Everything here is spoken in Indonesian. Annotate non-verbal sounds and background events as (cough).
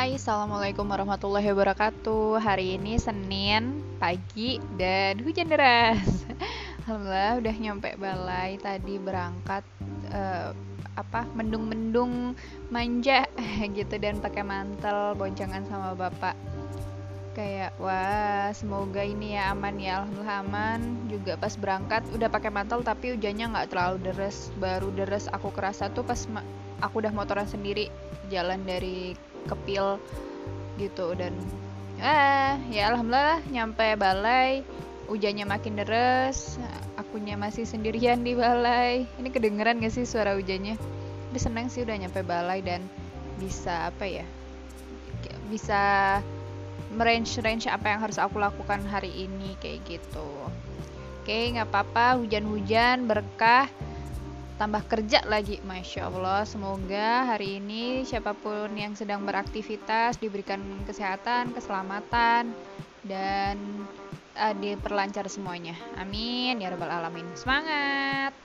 Assalamualaikum warahmatullahi wabarakatuh. Hari ini Senin pagi dan hujan deras. (laughs) Alhamdulillah udah nyampe balai tadi berangkat uh, apa mendung-mendung manja (laughs) gitu dan pakai mantel boncengan sama bapak. Kayak wah semoga ini ya aman ya alhamdulillah aman juga pas berangkat udah pakai mantel tapi hujannya nggak terlalu deras baru deras aku kerasa tuh pas aku udah motoran sendiri jalan dari kepil gitu dan ah ya alhamdulillah nyampe balai hujannya makin deras akunya masih sendirian di balai. Ini kedengeran gak sih suara hujannya? Tapi seneng sih udah nyampe balai dan bisa apa ya bisa merange range apa yang harus aku lakukan hari ini kayak gitu. Oke nggak apa-apa hujan-hujan berkah tambah kerja lagi. Masya Allah semoga hari ini siapa pun yang sedang beraktivitas diberikan kesehatan keselamatan dan uh, diperlancar semuanya. Amin ya rabbal alamin. Semangat